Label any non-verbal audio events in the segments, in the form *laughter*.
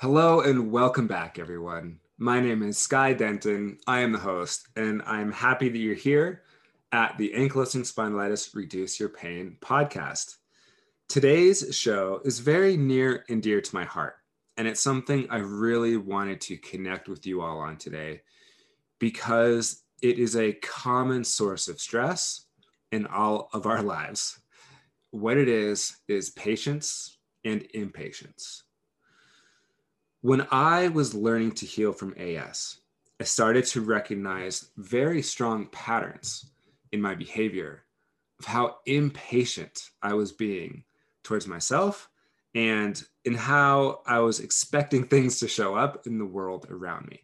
Hello and welcome back, everyone. My name is Sky Denton. I am the host, and I'm happy that you're here at the Ankylosing Spondylitis Reduce Your Pain podcast. Today's show is very near and dear to my heart, and it's something I really wanted to connect with you all on today because it is a common source of stress in all of our lives. What it is, is patience and impatience when I was learning to heal from AS, I started to recognize very strong patterns in my behavior of how impatient I was being towards myself and in how I was expecting things to show up in the world around me.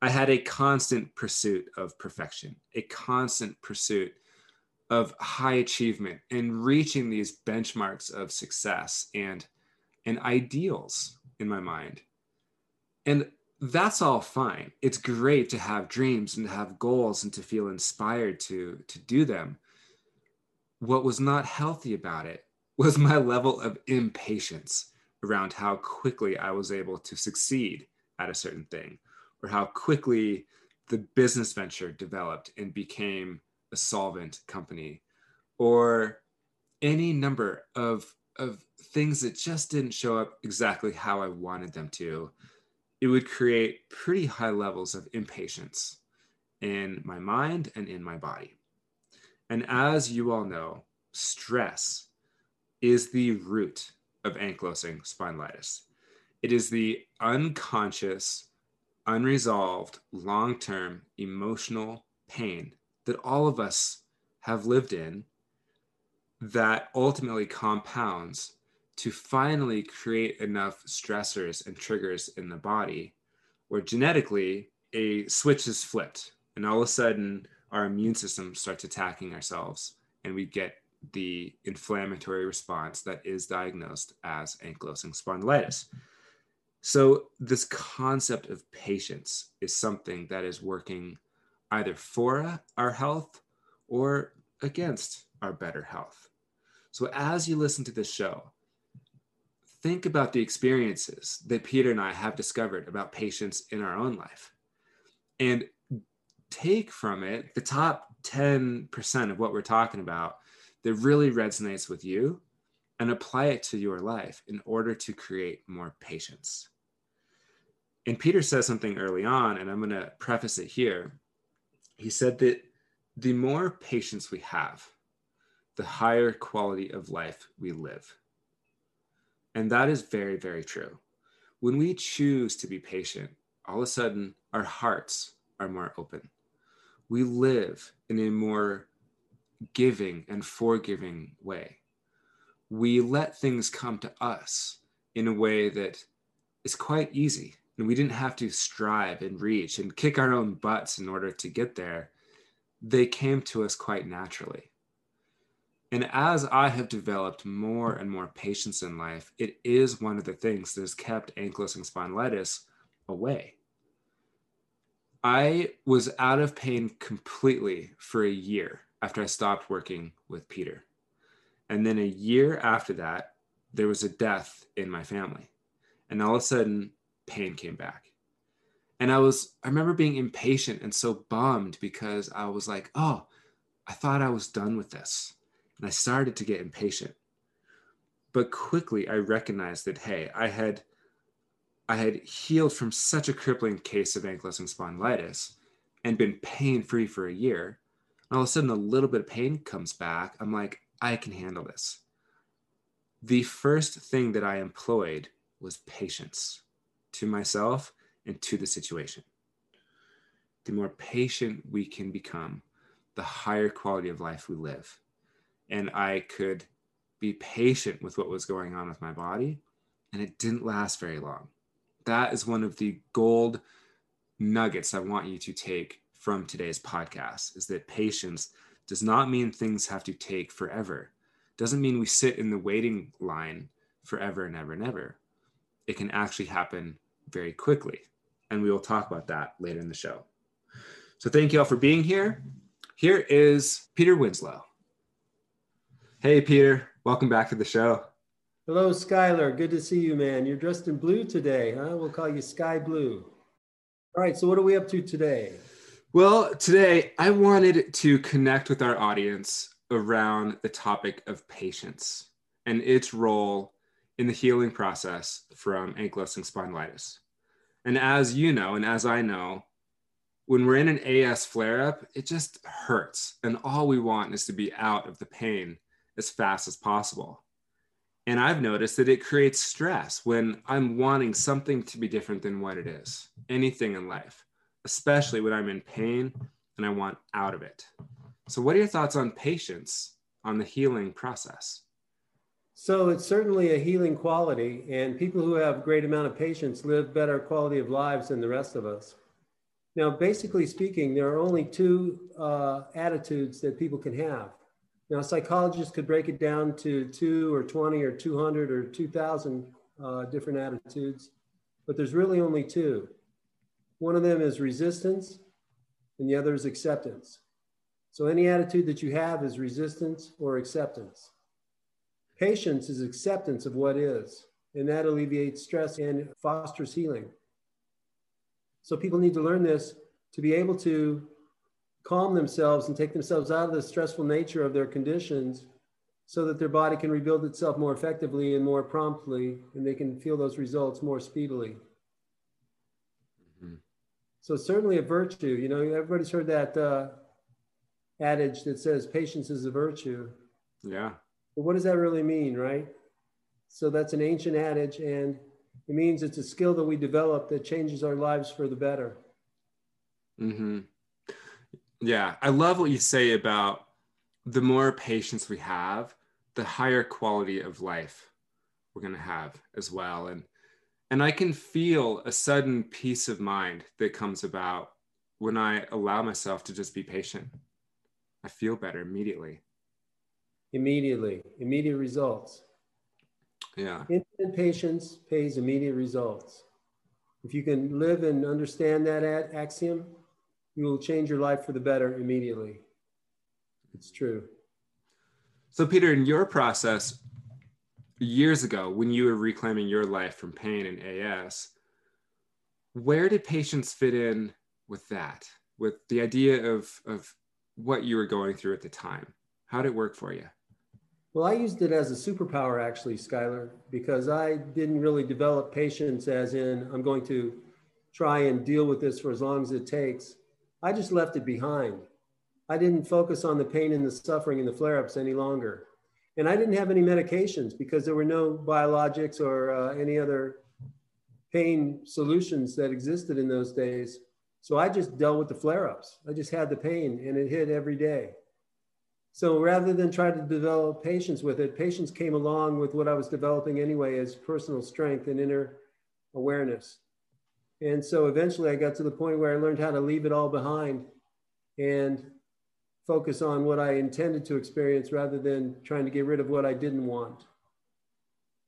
I had a constant pursuit of perfection, a constant pursuit of high achievement and reaching these benchmarks of success and, and ideals in my mind. And that's all fine. It's great to have dreams and to have goals and to feel inspired to to do them. What was not healthy about it was my level of impatience around how quickly I was able to succeed at a certain thing or how quickly the business venture developed and became a solvent company or any number of of things that just didn't show up exactly how I wanted them to, it would create pretty high levels of impatience in my mind and in my body. And as you all know, stress is the root of ankylosing spondylitis. It is the unconscious, unresolved, long term emotional pain that all of us have lived in that ultimately compounds to finally create enough stressors and triggers in the body where genetically a switch is flipped and all of a sudden our immune system starts attacking ourselves and we get the inflammatory response that is diagnosed as ankylosing spondylitis. So, this concept of patience is something that is working either for our health or against our better health. So as you listen to this show, think about the experiences that Peter and I have discovered about patience in our own life and take from it the top 10% of what we're talking about that really resonates with you and apply it to your life in order to create more patience. And Peter says something early on, and I'm going to preface it here. He said that the more patience we have, the higher quality of life we live. And that is very, very true. When we choose to be patient, all of a sudden our hearts are more open. We live in a more giving and forgiving way. We let things come to us in a way that is quite easy. And we didn't have to strive and reach and kick our own butts in order to get there. They came to us quite naturally. And as I have developed more and more patience in life, it is one of the things that has kept ankylosing spondylitis away. I was out of pain completely for a year after I stopped working with Peter. And then a year after that, there was a death in my family. And all of a sudden, pain came back. And I was, I remember being impatient and so bummed because I was like, oh, I thought I was done with this and I started to get impatient. But quickly I recognized that, hey, I had I had healed from such a crippling case of ankylosing spondylitis and been pain free for a year. And all of a sudden, a little bit of pain comes back. I'm like, I can handle this. The first thing that I employed was patience to myself and to the situation. The more patient we can become, the higher quality of life we live and I could be patient with what was going on with my body. And it didn't last very long. That is one of the gold nuggets I want you to take from today's podcast is that patience does not mean things have to take forever. Doesn't mean we sit in the waiting line forever and ever and ever. It can actually happen very quickly. And we will talk about that later in the show. So thank you all for being here. Here is Peter Winslow. Hey, Peter. Welcome back to the show. Hello, Skylar. Good to see you, man. You're dressed in blue today, huh? We'll call you Sky Blue. All right, so what are we up to today? Well, today I wanted to connect with our audience around the topic of patience and its role in the healing process from ankylosing spondylitis. And as you know, and as I know, when we're in an AS flare up, it just hurts. And all we want is to be out of the pain as fast as possible. And I've noticed that it creates stress when I'm wanting something to be different than what it is, anything in life, especially when I'm in pain and I want out of it. So, what are your thoughts on patience on the healing process? So it's certainly a healing quality, and people who have great amount of patience live better quality of lives than the rest of us. Now, basically speaking, there are only two uh, attitudes that people can have. Now, psychologists could break it down to two or 20 or 200 or 2,000 uh, different attitudes, but there's really only two. One of them is resistance, and the other is acceptance. So, any attitude that you have is resistance or acceptance. Patience is acceptance of what is, and that alleviates stress and fosters healing. So people need to learn this to be able to calm themselves and take themselves out of the stressful nature of their conditions so that their body can rebuild itself more effectively and more promptly, and they can feel those results more speedily. Mm-hmm. So certainly a virtue. You know, everybody's heard that uh, adage that says patience is a virtue. Yeah. But what does that really mean, right? So that's an ancient adage, and it means it's a skill that we develop that changes our lives for the better. Mm-hmm. Yeah, I love what you say about the more patience we have, the higher quality of life we're going to have as well. And and I can feel a sudden peace of mind that comes about when I allow myself to just be patient. I feel better immediately immediately, immediate results. Yeah. Infinite patience pays immediate results. If you can live and understand that axiom, you will change your life for the better immediately. It's true. So, Peter, in your process, years ago, when you were reclaiming your life from pain and AS, where did patience fit in with that, with the idea of, of what you were going through at the time? How did it work for you? Well, I used it as a superpower actually, Skylar, because I didn't really develop patience as in I'm going to try and deal with this for as long as it takes. I just left it behind. I didn't focus on the pain and the suffering and the flare ups any longer. And I didn't have any medications because there were no biologics or uh, any other pain solutions that existed in those days. So I just dealt with the flare ups. I just had the pain and it hit every day. So rather than try to develop patience with it, patience came along with what I was developing anyway as personal strength and inner awareness. And so eventually I got to the point where I learned how to leave it all behind and focus on what I intended to experience rather than trying to get rid of what I didn't want.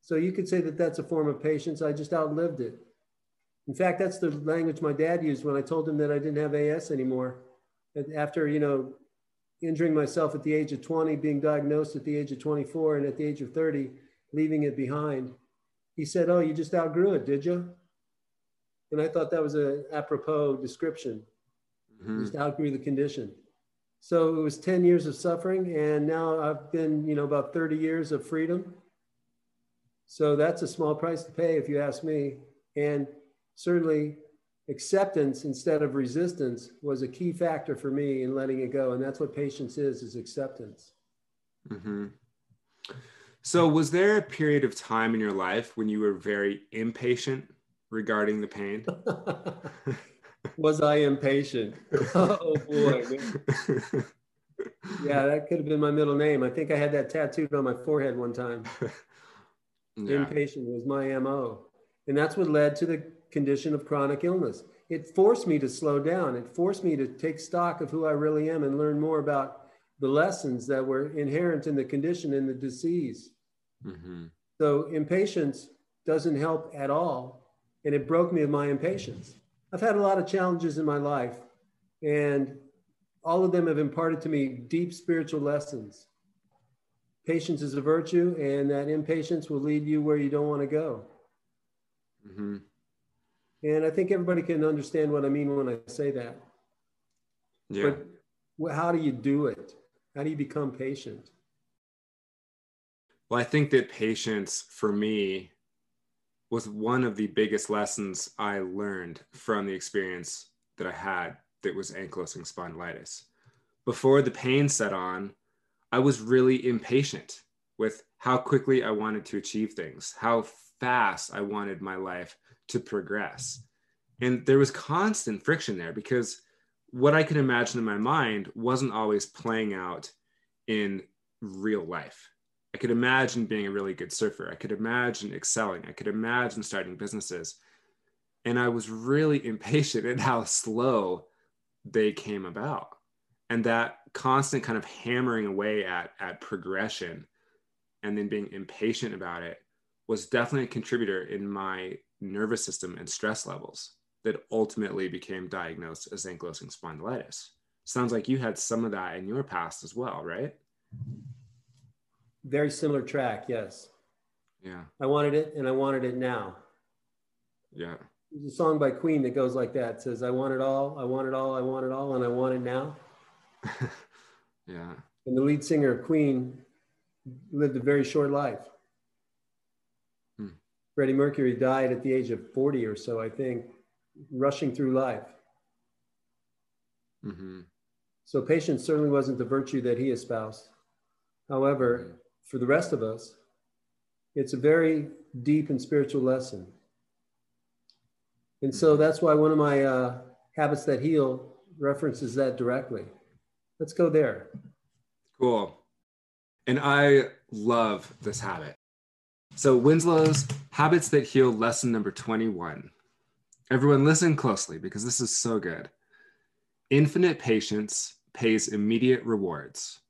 So you could say that that's a form of patience. I just outlived it. In fact, that's the language my dad used when I told him that I didn't have AS anymore. After, you know, injuring myself at the age of 20, being diagnosed at the age of 24, and at the age of 30, leaving it behind. He said, Oh, you just outgrew it, did you? And I thought that was an apropos description. Mm-hmm. Just outgrew the condition. So it was 10 years of suffering, and now I've been, you know, about 30 years of freedom. So that's a small price to pay, if you ask me. And certainly acceptance instead of resistance was a key factor for me in letting it go and that's what patience is is acceptance mm-hmm. so was there a period of time in your life when you were very impatient regarding the pain *laughs* was i impatient *laughs* oh boy yeah that could have been my middle name i think i had that tattooed on my forehead one time *laughs* yeah. impatient was my mo and that's what led to the condition of chronic illness. It forced me to slow down. It forced me to take stock of who I really am and learn more about the lessons that were inherent in the condition and the disease. Mm-hmm. So impatience doesn't help at all. And it broke me of my impatience. I've had a lot of challenges in my life, and all of them have imparted to me deep spiritual lessons. patience is a virtue and that impatience will lead you where you don't want to go. Mm-hmm. And I think everybody can understand what I mean when I say that. Yeah. But how do you do it? How do you become patient? Well, I think that patience for me was one of the biggest lessons I learned from the experience that I had that was ankylosing spondylitis. Before the pain set on, I was really impatient with how quickly I wanted to achieve things, how fast I wanted my life to progress. And there was constant friction there because what I could imagine in my mind wasn't always playing out in real life. I could imagine being a really good surfer. I could imagine excelling. I could imagine starting businesses. And I was really *laughs* impatient at how slow they came about. And that constant kind of hammering away at, at progression and then being impatient about it was definitely a contributor in my nervous system and stress levels that ultimately became diagnosed as ankylosing spondylitis. Sounds like you had some of that in your past as well, right? Very similar track, yes. Yeah. I wanted it and I wanted it now. Yeah. There's a song by Queen that goes like that. It says, I want it all, I want it all, I want it all, and I want it now. *laughs* yeah. And the lead singer of Queen lived a very short life. Hmm. Freddie Mercury died at the age of 40 or so, I think, rushing through life. Mm-hmm. So patience certainly wasn't the virtue that he espoused. However, mm-hmm for the rest of us, it's a very deep and spiritual lesson. And so that's why one of my uh, habits that heal references that directly. Let's go there. Cool. And I love this habit. So, Winslow's Habits That Heal lesson number 21. Everyone, listen closely because this is so good. Infinite patience pays immediate rewards.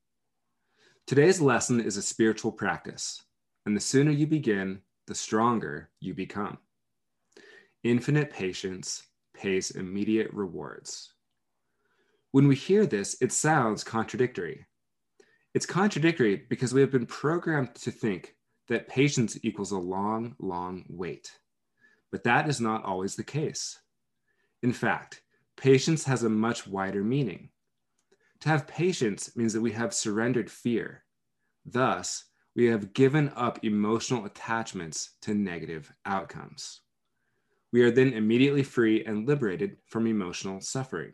Today's lesson is a spiritual practice, and the sooner you begin, the stronger you become. Infinite patience pays immediate rewards. When we hear this, it sounds contradictory. It's contradictory because we have been programmed to think that patience equals a long, long wait. But that is not always the case. In fact, patience has a much wider meaning. To have patience means that we have surrendered fear. Thus, we have given up emotional attachments to negative outcomes. We are then immediately free and liberated from emotional suffering.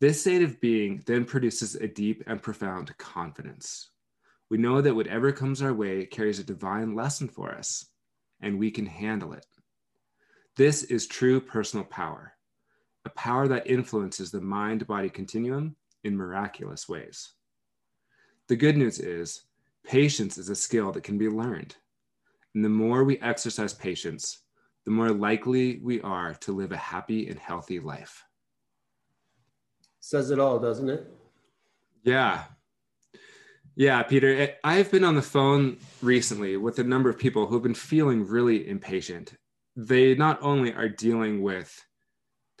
This state of being then produces a deep and profound confidence. We know that whatever comes our way carries a divine lesson for us, and we can handle it. This is true personal power a power that influences the mind body continuum in miraculous ways. The good news is patience is a skill that can be learned. And the more we exercise patience, the more likely we are to live a happy and healthy life. Says it all, doesn't it? Yeah. Yeah, Peter, I've been on the phone recently with a number of people who've been feeling really impatient. They not only are dealing with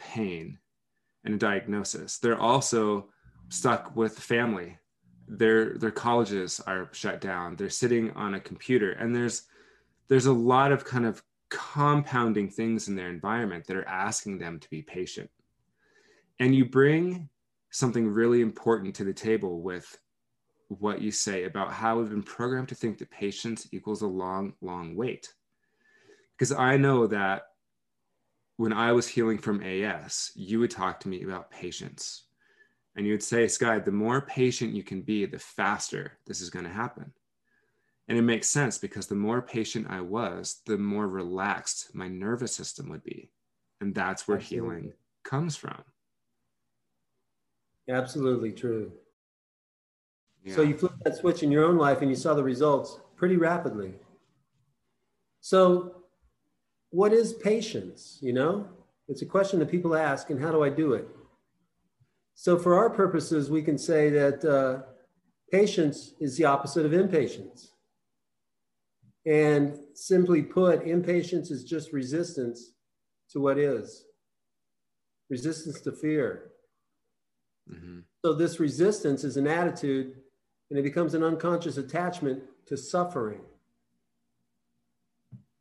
pain and a diagnosis. They're also stuck with family. Their their colleges are shut down. They're sitting on a computer, and there's there's a lot of kind of compounding things in their environment that are asking them to be patient. And you bring something really important to the table with what you say about how we've been programmed to think that patience equals a long, long wait. Because I know that when I was healing from AS, you would talk to me about patience. And you would say, Sky, the more patient you can be, the faster this is going to happen. And it makes sense because the more patient I was, the more relaxed my nervous system would be. And that's where Absolutely. healing comes from. Absolutely true. Yeah. So you flipped that switch in your own life and you saw the results pretty rapidly. So what is patience? You know, it's a question that people ask, and how do I do it? So, for our purposes, we can say that uh, patience is the opposite of impatience. And simply put, impatience is just resistance to what is resistance to fear. Mm-hmm. So, this resistance is an attitude and it becomes an unconscious attachment to suffering,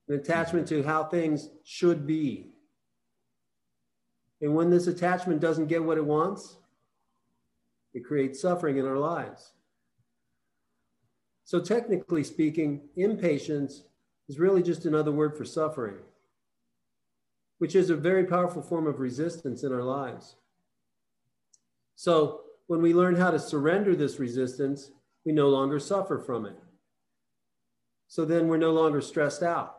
an attachment to how things should be. And when this attachment doesn't get what it wants, it creates suffering in our lives. So, technically speaking, impatience is really just another word for suffering, which is a very powerful form of resistance in our lives. So, when we learn how to surrender this resistance, we no longer suffer from it. So then we're no longer stressed out.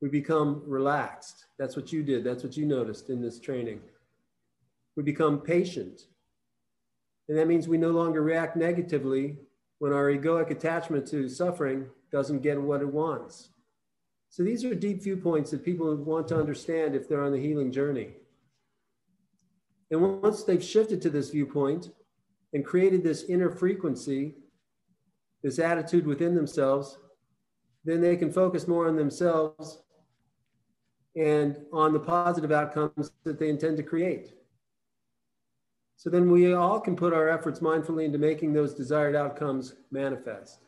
We become relaxed. That's what you did. That's what you noticed in this training. We become patient. And that means we no longer react negatively when our egoic attachment to suffering doesn't get what it wants. So these are deep viewpoints that people want to understand if they're on the healing journey. And once they've shifted to this viewpoint and created this inner frequency, this attitude within themselves, then they can focus more on themselves and on the positive outcomes that they intend to create. So then we all can put our efforts mindfully into making those desired outcomes manifest.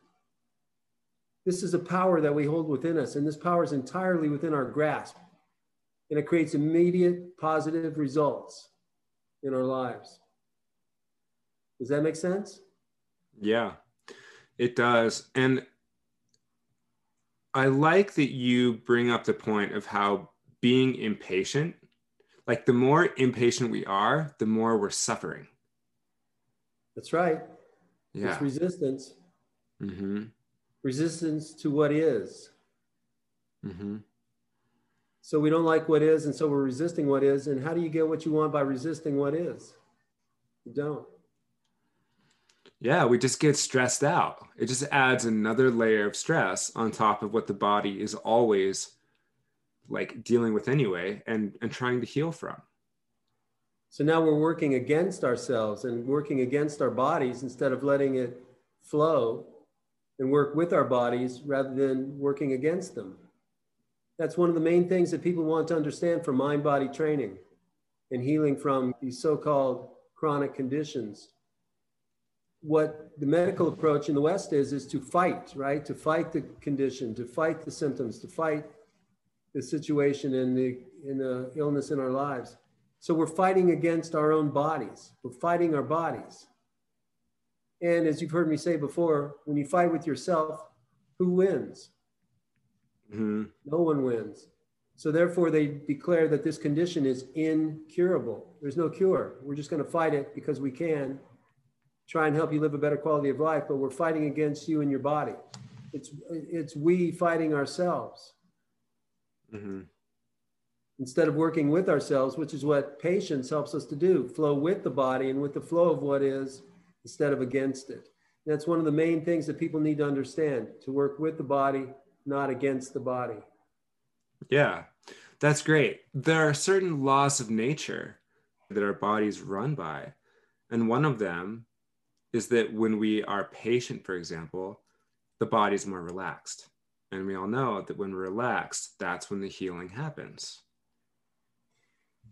This is a power that we hold within us, and this power is entirely within our grasp. And it creates immediate positive results in our lives. Does that make sense? Yeah, it does. And I like that you bring up the point of how being impatient, like the more impatient we are, the more we're suffering. That's right. Yeah. It's resistance. Mm-hmm. Resistance to what is. Mm-hmm. So we don't like what is, and so we're resisting what is. And how do you get what you want by resisting what is? You don't. Yeah, we just get stressed out. It just adds another layer of stress on top of what the body is always like dealing with anyway and and trying to heal from. So now we're working against ourselves and working against our bodies instead of letting it flow and work with our bodies rather than working against them. That's one of the main things that people want to understand from mind body training and healing from these so called chronic conditions what the medical approach in the West is, is to fight, right? To fight the condition, to fight the symptoms, to fight the situation and the, in the illness in our lives. So we're fighting against our own bodies. We're fighting our bodies. And as you've heard me say before, when you fight with yourself, who wins? Mm-hmm. No one wins. So therefore, they declare that this condition is incurable. There's no cure. We're just going to fight it because we can try and help you live a better quality of life, but we're fighting against you and your body. It's it's we fighting ourselves. Mm-hmm. Instead of working with ourselves, which is what patience helps us to do, flow with the body and with the flow of what is instead of against it. And that's one of the main things that people need to understand to work with the body, not against the body. Yeah, that's great. There are certain laws of nature that our bodies run by. And one of them is that when we are patient, for example, the body's more relaxed. And we all know that when we're relaxed, that's when the healing happens.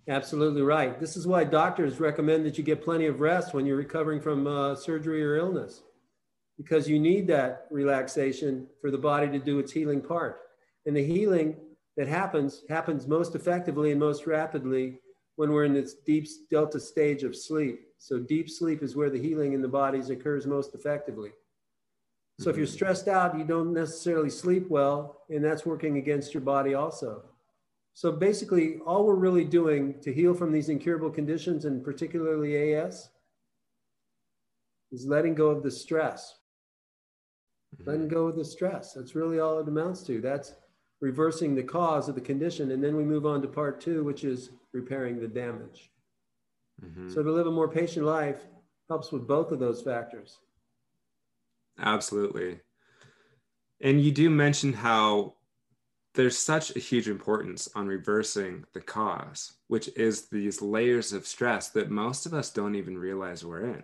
Absolutely right. This is why doctors recommend that you get plenty of rest when you're recovering from uh, surgery or illness, because you need that relaxation for the body to do its healing part. And the healing that happens happens most effectively and most rapidly when we're in this deep delta stage of sleep. So deep sleep is where the healing in the bodies occurs most effectively. So if you're mm-hmm. stressed out, you don't necessarily sleep well, and that's working against your body also. So basically, all we're really doing to heal from these incurable conditions, and particularly AS, is letting go of the stress. Mm-hmm. Letting go of the stress. That's really all it amounts to. That's reversing the cause of the condition. And then we move on to part two, which is repairing the damage. Mm-hmm. So to live a more patient life helps with both of those factors. Absolutely. And you do mention how there's such a huge importance on reversing the cause, which is these layers of stress that most of us don't even realize we're in.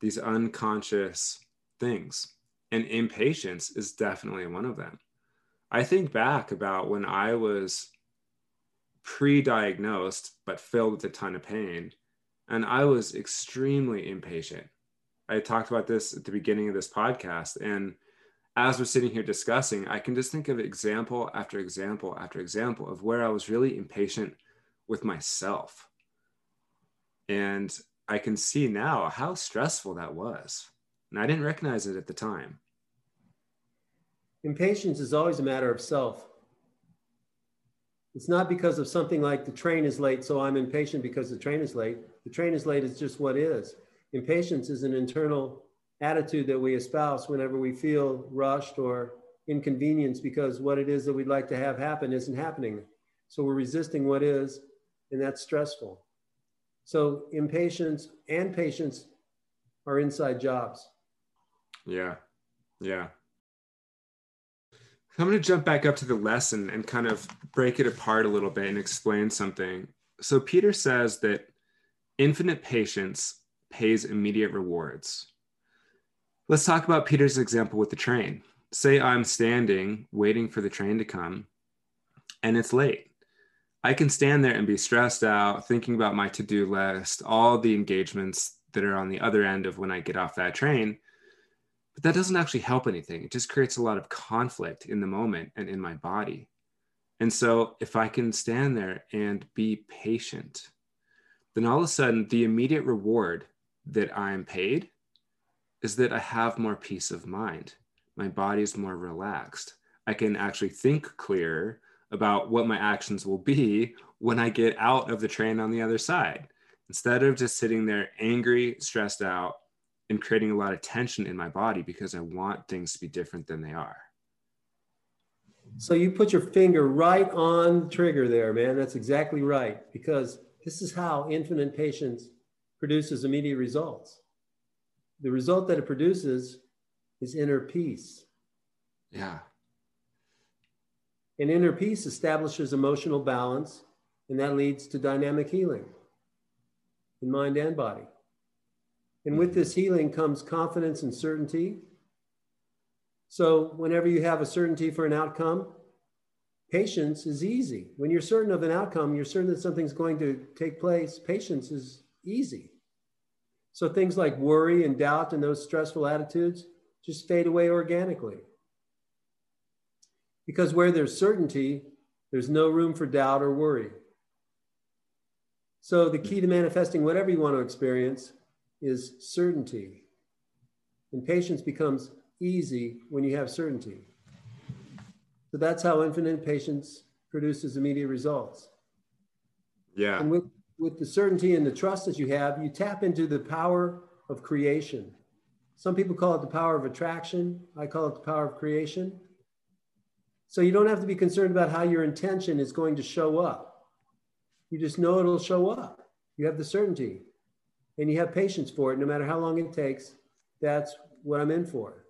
These unconscious things. And impatience is definitely one of them. I think back about when I was pre-diagnosed but filled with a ton of pain and i was extremely impatient I talked about this at the beginning of this podcast. And as we're sitting here discussing, I can just think of example after example after example of where I was really impatient with myself. And I can see now how stressful that was. And I didn't recognize it at the time. Impatience is always a matter of self. It's not because of something like the train is late, so I'm impatient because the train is late. The train is late is just what is. Impatience is an internal attitude that we espouse whenever we feel rushed or inconvenienced because what it is that we'd like to have happen isn't happening. So we're resisting what is, and that's stressful. So impatience and patience are inside jobs. Yeah. Yeah. I'm going to jump back up to the lesson and kind of break it apart a little bit and explain something. So, Peter says that infinite patience pays immediate rewards. Let's talk about Peter's example with the train. Say I'm standing waiting for the train to come and it's late. I can stand there and be stressed out, thinking about my to do list, all the engagements that are on the other end of when I get off that train. But that doesn't actually help anything. It just creates a lot of conflict in the moment and in my body. And so, if I can stand there and be patient, then all of a sudden, the immediate reward that I'm paid is that I have more peace of mind. My body's more relaxed. I can actually think clearer about what my actions will be when I get out of the train on the other side. Instead of just sitting there angry, stressed out, and creating a lot of tension in my body because I want things to be different than they are. So you put your finger right on the trigger there, man. That's exactly right. Because this is how infinite patience produces immediate results. The result that it produces is inner peace. Yeah. And inner peace establishes emotional balance, and that leads to dynamic healing in mind and body. And with this healing comes confidence and certainty. So, whenever you have a certainty for an outcome, patience is easy. When you're certain of an outcome, you're certain that something's going to take place, patience is easy. So, things like worry and doubt and those stressful attitudes just fade away organically. Because where there's certainty, there's no room for doubt or worry. So, the key to manifesting whatever you want to experience is certainty. And patience becomes easy when you have certainty. So that's how infinite patience produces immediate results. Yeah. And with, with the certainty and the trust that you have, you tap into the power of creation. Some people call it the power of attraction. I call it the power of creation. So you don't have to be concerned about how your intention is going to show up. You just know it'll show up. You have the certainty and you have patience for it, no matter how long it takes, that's what I'm in for.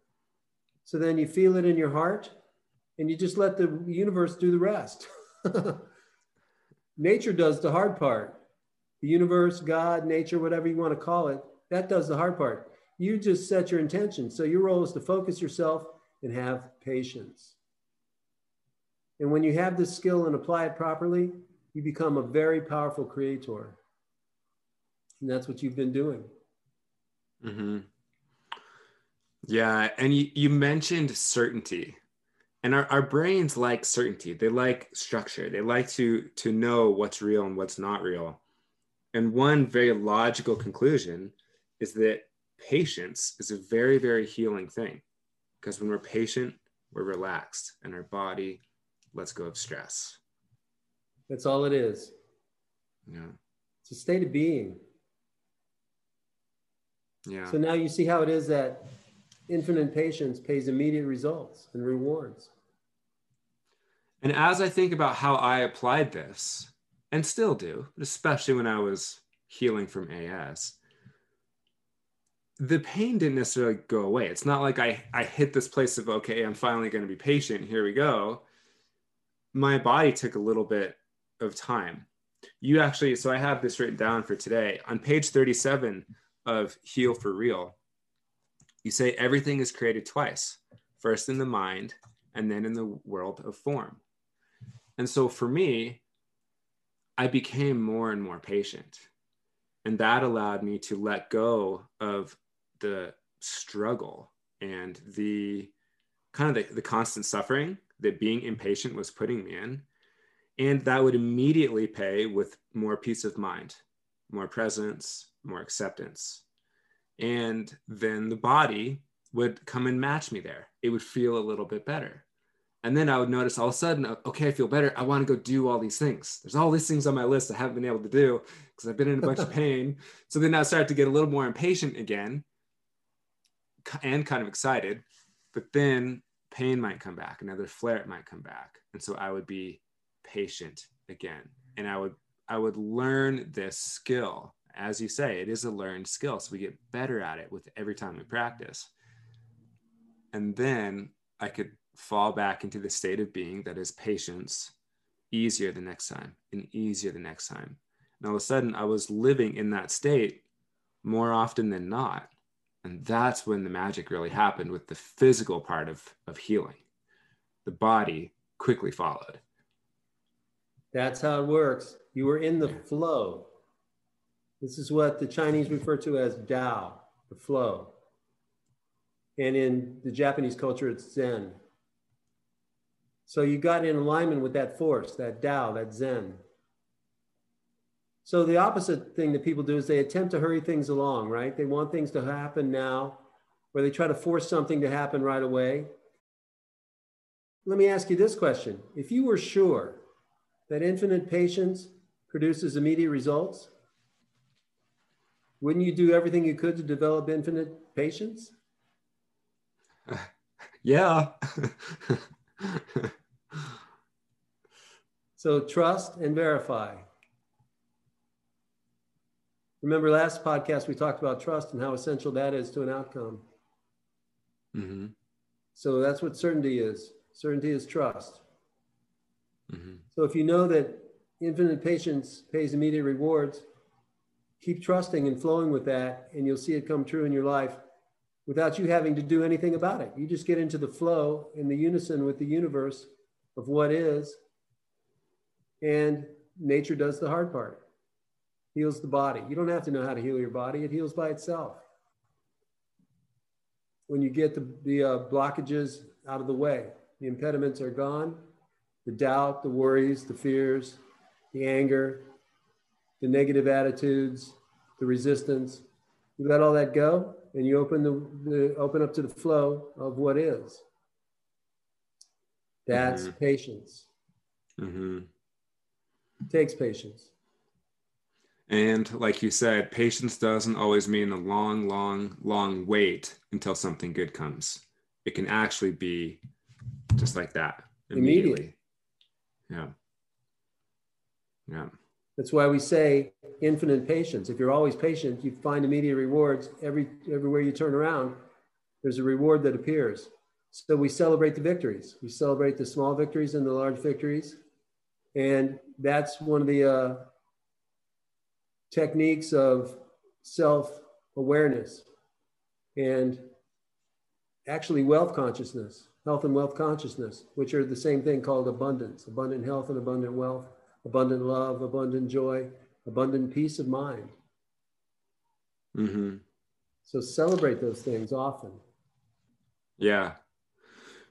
So then you feel it in your heart and you just let the universe do the rest. *laughs* nature does the hard part. The universe, God, nature, whatever you want to call it, that does the hard part. You just set your intention. So your role is to focus yourself and have patience. And when you have this skill and apply it properly, you become a very powerful creator. And that's what you've been doing. Mm-hmm. Yeah. And you, you mentioned certainty. And our, our brains like certainty. They like structure. They like to to know what's real and what's not real. And one very logical conclusion is that patience is a very, very healing thing. Because when we're patient, we're relaxed and our body lets go of stress. That's all it is. Yeah. It's a state of being. Yeah. So now you see how it is that infinite patience pays immediate results and rewards. And as I think about how I applied this, and still do, especially when I was healing from AS, the pain didn't necessarily go away. It's not like I, I hit this place of, okay, I'm finally going to be patient. Here we go. My body took a little bit of time. You actually, so I have this written down for today. On page 37, of heal for real, you say everything is created twice first in the mind and then in the world of form. And so for me, I became more and more patient. And that allowed me to let go of the struggle and the kind of the, the constant suffering that being impatient was putting me in. And that would immediately pay with more peace of mind, more presence, more acceptance. And then the body would come and match me there. It would feel a little bit better. And then I would notice all of a sudden, uh, okay, I feel better. I want to go do all these things. There's all these things on my list I haven't been able to do because I've been in a bunch of *laughs* pain. So then I start to get a little more impatient again and kind of excited. But then pain might come back, another flare might come back. And so I would be patient again. And I would I would learn this skill. As you say, it is a learned skill. So we get better at it with every time we practice. And then I could fall back into the state of being that is patience easier the next time and easier the next time. And all of a sudden, I was living in that state more often than not. And that's when the magic really happened with the physical part of, of healing. The body quickly followed. That's how it works. You were in the flow. This is what the Chinese refer to as Tao, the flow. And in the Japanese culture, it's Zen. So you got in alignment with that force, that Tao, that Zen. So the opposite thing that people do is they attempt to hurry things along, right? They want things to happen now, or they try to force something to happen right away. Let me ask you this question. If you were sure that infinite patience produces immediate results, wouldn't you do everything you could to develop infinite patience? *laughs* Yeah. *laughs* So trust and verify. Remember last podcast we talked about trust and how essential that is to an outcome. Mm-hmm. So that's what certainty is. Certainty is trust. Mm-hmm. So if you know that infinite patience pays immediate rewards, keep trusting and flowing with that, and you'll see it come true in your life without you having to do anything about it. You just get into the flow in the unison with the universe of what is, and nature does the hard part, heals the body. You don't have to know how to heal your body, it heals by itself. When you get the, the uh, blockages out of the way, the impediments are gone, the doubt, the worries, the fears, the anger, the negative attitudes, the resistance. You let all that go and you open the, the open up to the flow of what is. That's mm-hmm. patience. Mm-hmm takes patience. And like you said, patience doesn't always mean a long, long, long wait until something good comes. It can actually be just like that immediately. Yeah. Yeah. That's why we say infinite patience. If you're always patient, you find immediate rewards every everywhere you turn around. There's a reward that appears. So we celebrate the victories. We celebrate the small victories and the large victories. And that's one of the uh, techniques of self awareness and actually wealth consciousness, health and wealth consciousness, which are the same thing called abundance abundant health and abundant wealth, abundant love, abundant joy, abundant peace of mind. Mm-hmm. So celebrate those things often. Yeah.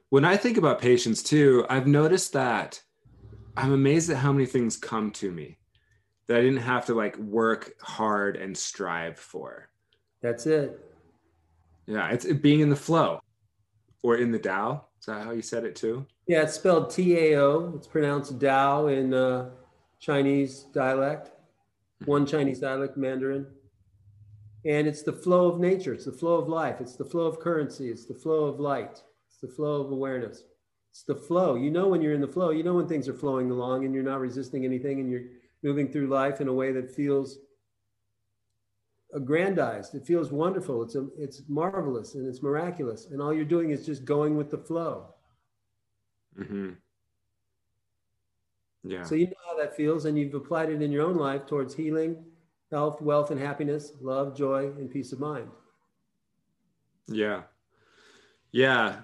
When I think about patience too, I've noticed that I'm amazed at how many things come to me that I didn't have to like work hard and strive for. That's it. Yeah, it's it being in the flow or in the Tao. Is that how you said it too? Yeah, it's spelled T A O. It's pronounced Dao in uh, Chinese dialect, one Chinese dialect, Mandarin. And it's the flow of nature. It's the flow of life. It's the flow of currency. It's the flow of light. It's the flow of awareness. It's the flow. You know when you're in the flow, you know when things are flowing along and you're not resisting anything and you're moving through life in a way that feels aggrandized. It feels wonderful. It's a, it's marvelous and it's miraculous. And all you're doing is just going with the flow. Mm-hmm. Yeah. So you know that feels, and you've applied it in your own life towards healing, health, wealth, and happiness, love, joy, and peace of mind. Yeah. Yeah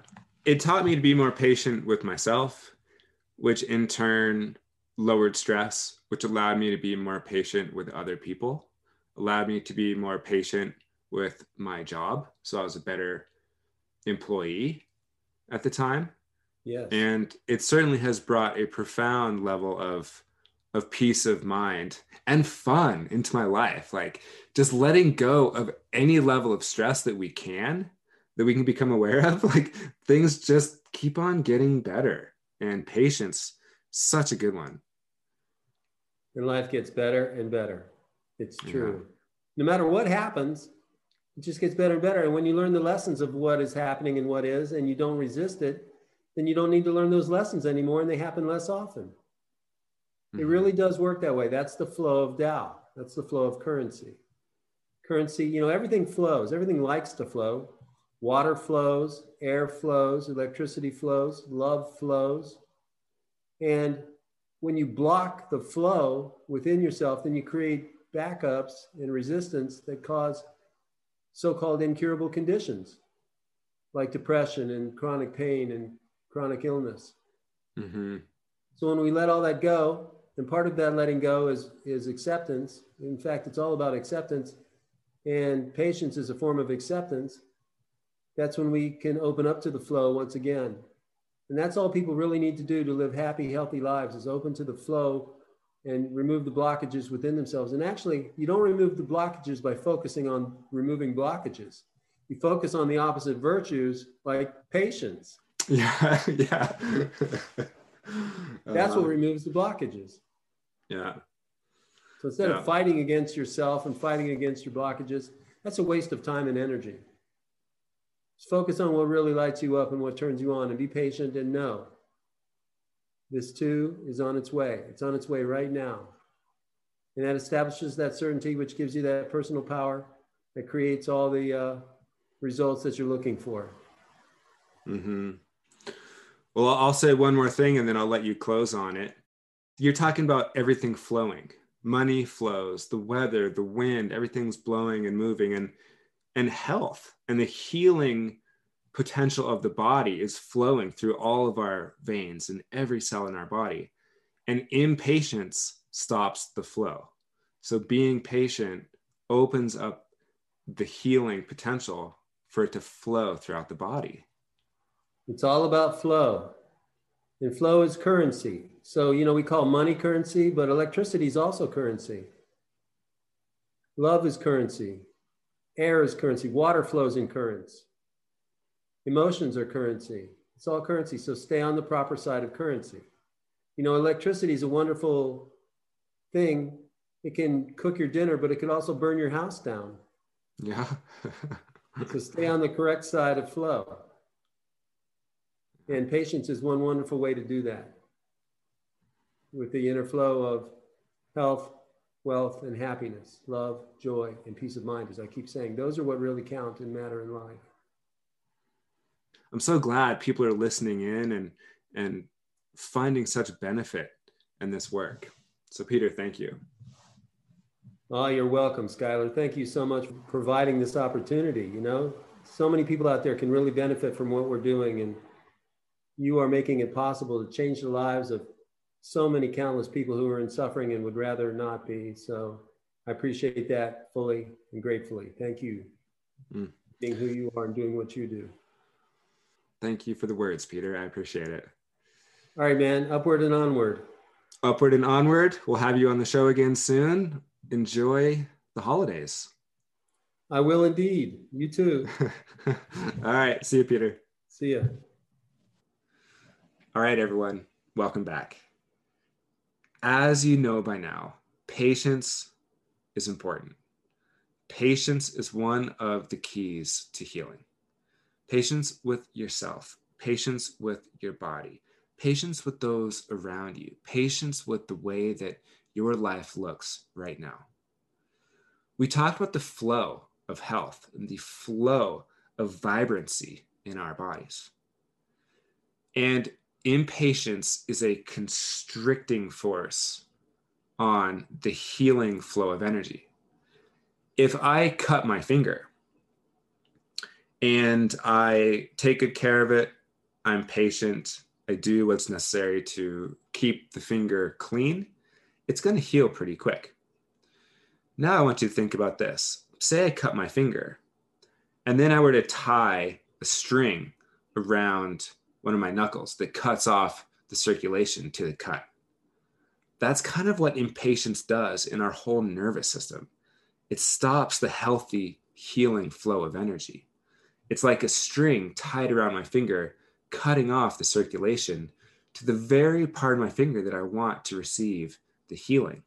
it taught me to be more patient with myself, which in turn lowered stress, which allowed me to be more patient with other people, allowed me to be more patient with my job. So I was a better employee at the time. Yes. And it certainly has brought a profound level of of peace of mind and fun into my life. Like just letting go of any level of stress that we can, that we can become aware of. *laughs* Like things just keep on getting better. And patience, such a good one. And life gets better and better. It's true. Yeah. No matter what happens, it just gets better and better. And when you learn the lessons of what is happening and what is, and you don't resist it, then you don't need to learn those lessons anymore and they happen less often. Mm-hmm. It really does work that way. That's the flow of Tao. That's the flow of currency. Currency, you know, everything flows, everything likes to flow. Water flows, air flows, electricity flows, love flows. And when you block the flow within yourself, then you create backups and resistance that cause so called incurable conditions like depression and chronic pain and chronic illness. Mm-hmm. So when we let all that go, and part of that letting go is, is acceptance. In fact, it's all about acceptance, and patience is a form of acceptance. That's when we can open up to the flow once again. And that's all people really need to do to live happy, healthy lives is open to the flow and remove the blockages within themselves. And actually, you don't remove the blockages by focusing on removing blockages. You focus on the opposite virtues like patience. *laughs* Yeah, yeah. That's what uh-huh. removes the blockages. Yeah. So instead yeah. of fighting against yourself and fighting against your blockages, that's a waste of time and energy. Just focus on what really lights you up and what turns you on and be patient and know this too is on its way. It's on its way right now. And that establishes that certainty, which gives you that personal power that creates all the uh, results that you're looking for. Mm-hmm. Well, I'll say one more thing and then I'll let you close on it. You're talking about everything flowing. Money flows, the weather, the wind, everything's blowing and moving and and health and the healing potential of the body is flowing through all of our veins and every cell in our body. And impatience stops the flow. So being patient opens up the healing potential for it to flow throughout the body. It's all about flow. And flow is currency. So, you know, we call money currency, but electricity is also currency. Love is currency. Air is currency. Water flows in currents. Emotions are currency. It's all currency. So stay on the proper side of currency. You know, electricity is a wonderful thing. It can cook your dinner, but it can also burn your house down. Yeah. *laughs* so stay on the correct side of flow. And patience is one wonderful way to do that with the inner flow of health, wealth, and happiness, love, joy, and peace of mind. As I keep saying, those are what really count and matter in life. I'm so glad people are listening in and and finding such benefit in this work. So Peter, thank you. Oh, you're welcome, Skylar. Thank you so much for providing this opportunity. You know, so many people out there can really benefit from what we're doing, and you are making it possible to change the lives of so many countless people who are in suffering and would rather not be. So I appreciate that fully and gratefully. Thank you. Mm. Being who you are and doing what you do. Thank you for the words, Peter. I appreciate it. All right, man. Upward and onward. Upward and onward. We'll have you on the show again soon. Enjoy the holidays. I will indeed. You too. *laughs* All right. See you, Peter. See ya. All right, everyone. Welcome back. As you know by now, patience is important. Patience is one of the keys to healing patience with yourself, patience with your body, patience with those around you, patience with the way that your life looks right now. We talked about the flow of health and the flow of vibrancy in our bodies. And impatience is a constricting force on the healing flow of energy. If I cut my finger, and I take good care of it. I'm patient. I do what's necessary to keep the finger clean. It's going to heal pretty quick. Now I want you to think about this. say I cut my finger and then I were to tie a string around one of my knuckles that cuts off the circulation to the cut. That's kind of what impatience does in our whole nervous system. It stops the healthy healing flow of energy. It's like a string tied around my finger, cutting off the circulation to the very part of my finger that I want to receive the healing.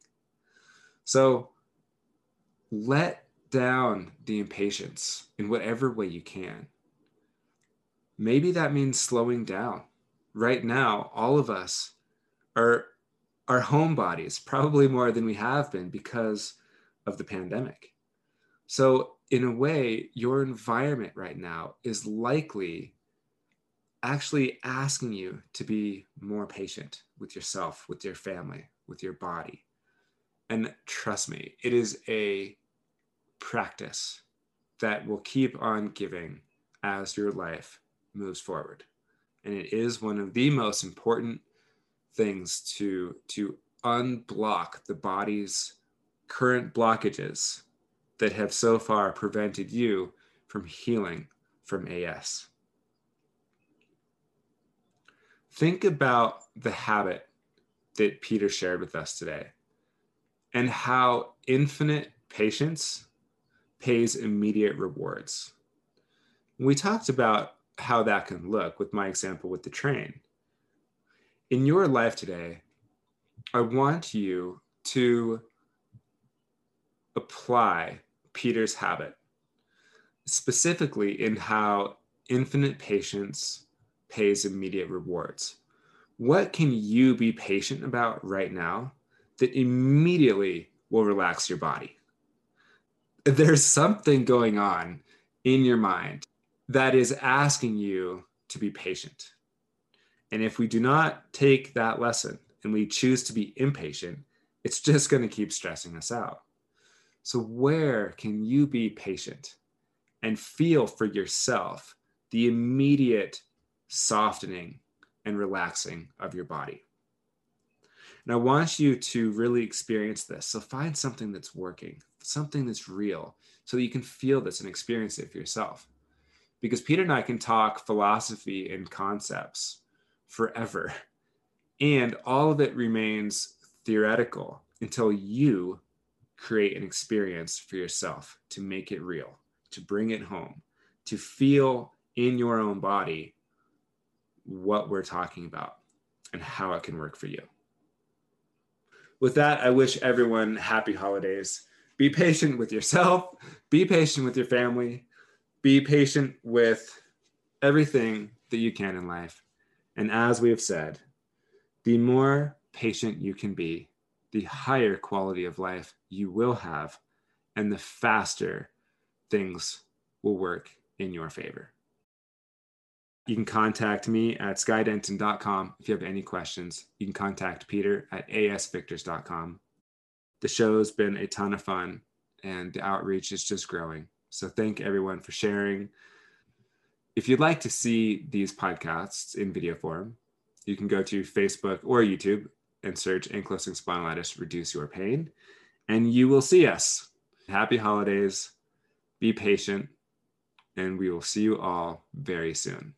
So let down the impatience in whatever way you can. Maybe that means slowing down. Right now, all of us are our home bodies, probably more than we have been because of the pandemic. So, in a way, your environment right now is likely actually asking you to be more patient with yourself, with your family, with your body. And trust me, it is a practice that will keep on giving as your life moves forward. And it is one of the most important things to, to unblock the body's current blockages that have so far prevented you from healing from AS. Think about the habit that Peter shared with us today and how infinite patience pays immediate rewards. We talked about how that can look with my example with the train. In your life today, I want you to apply Peter's habit, specifically in how infinite patience pays immediate rewards. What can you be patient about right now that immediately will relax your body? There's something going on in your mind that is asking you to be patient. And if we do not take that lesson and we choose to be impatient, it's just going to keep stressing us out. So, where can you be patient and feel for yourself the immediate softening and relaxing of your body? And I want you to really experience this. So, find something that's working, something that's real, so that you can feel this and experience it for yourself. Because Peter and I can talk philosophy and concepts forever, and all of it remains theoretical until you create an experience for yourself to make it real, to bring it home, to feel in your own body what we're talking about and how it can work for you. With that, I wish everyone happy holidays. Be patient with yourself, be patient with your family, be patient with everything that you can in life. And as we have said, the more patient you can be, the higher quality of life you will have, and the faster things will work in your favor. You can contact me at skydenton.com if you have any questions. You can contact Peter at asvictors.com. The show's been a ton of fun and the outreach is just growing. So thank everyone for sharing. If you'd like to see these podcasts in video form, you can go to Facebook or YouTube and search ankylosing spondylitis reduce your pain, and you will see us. Happy holidays. Be patient, and we will see you all very soon.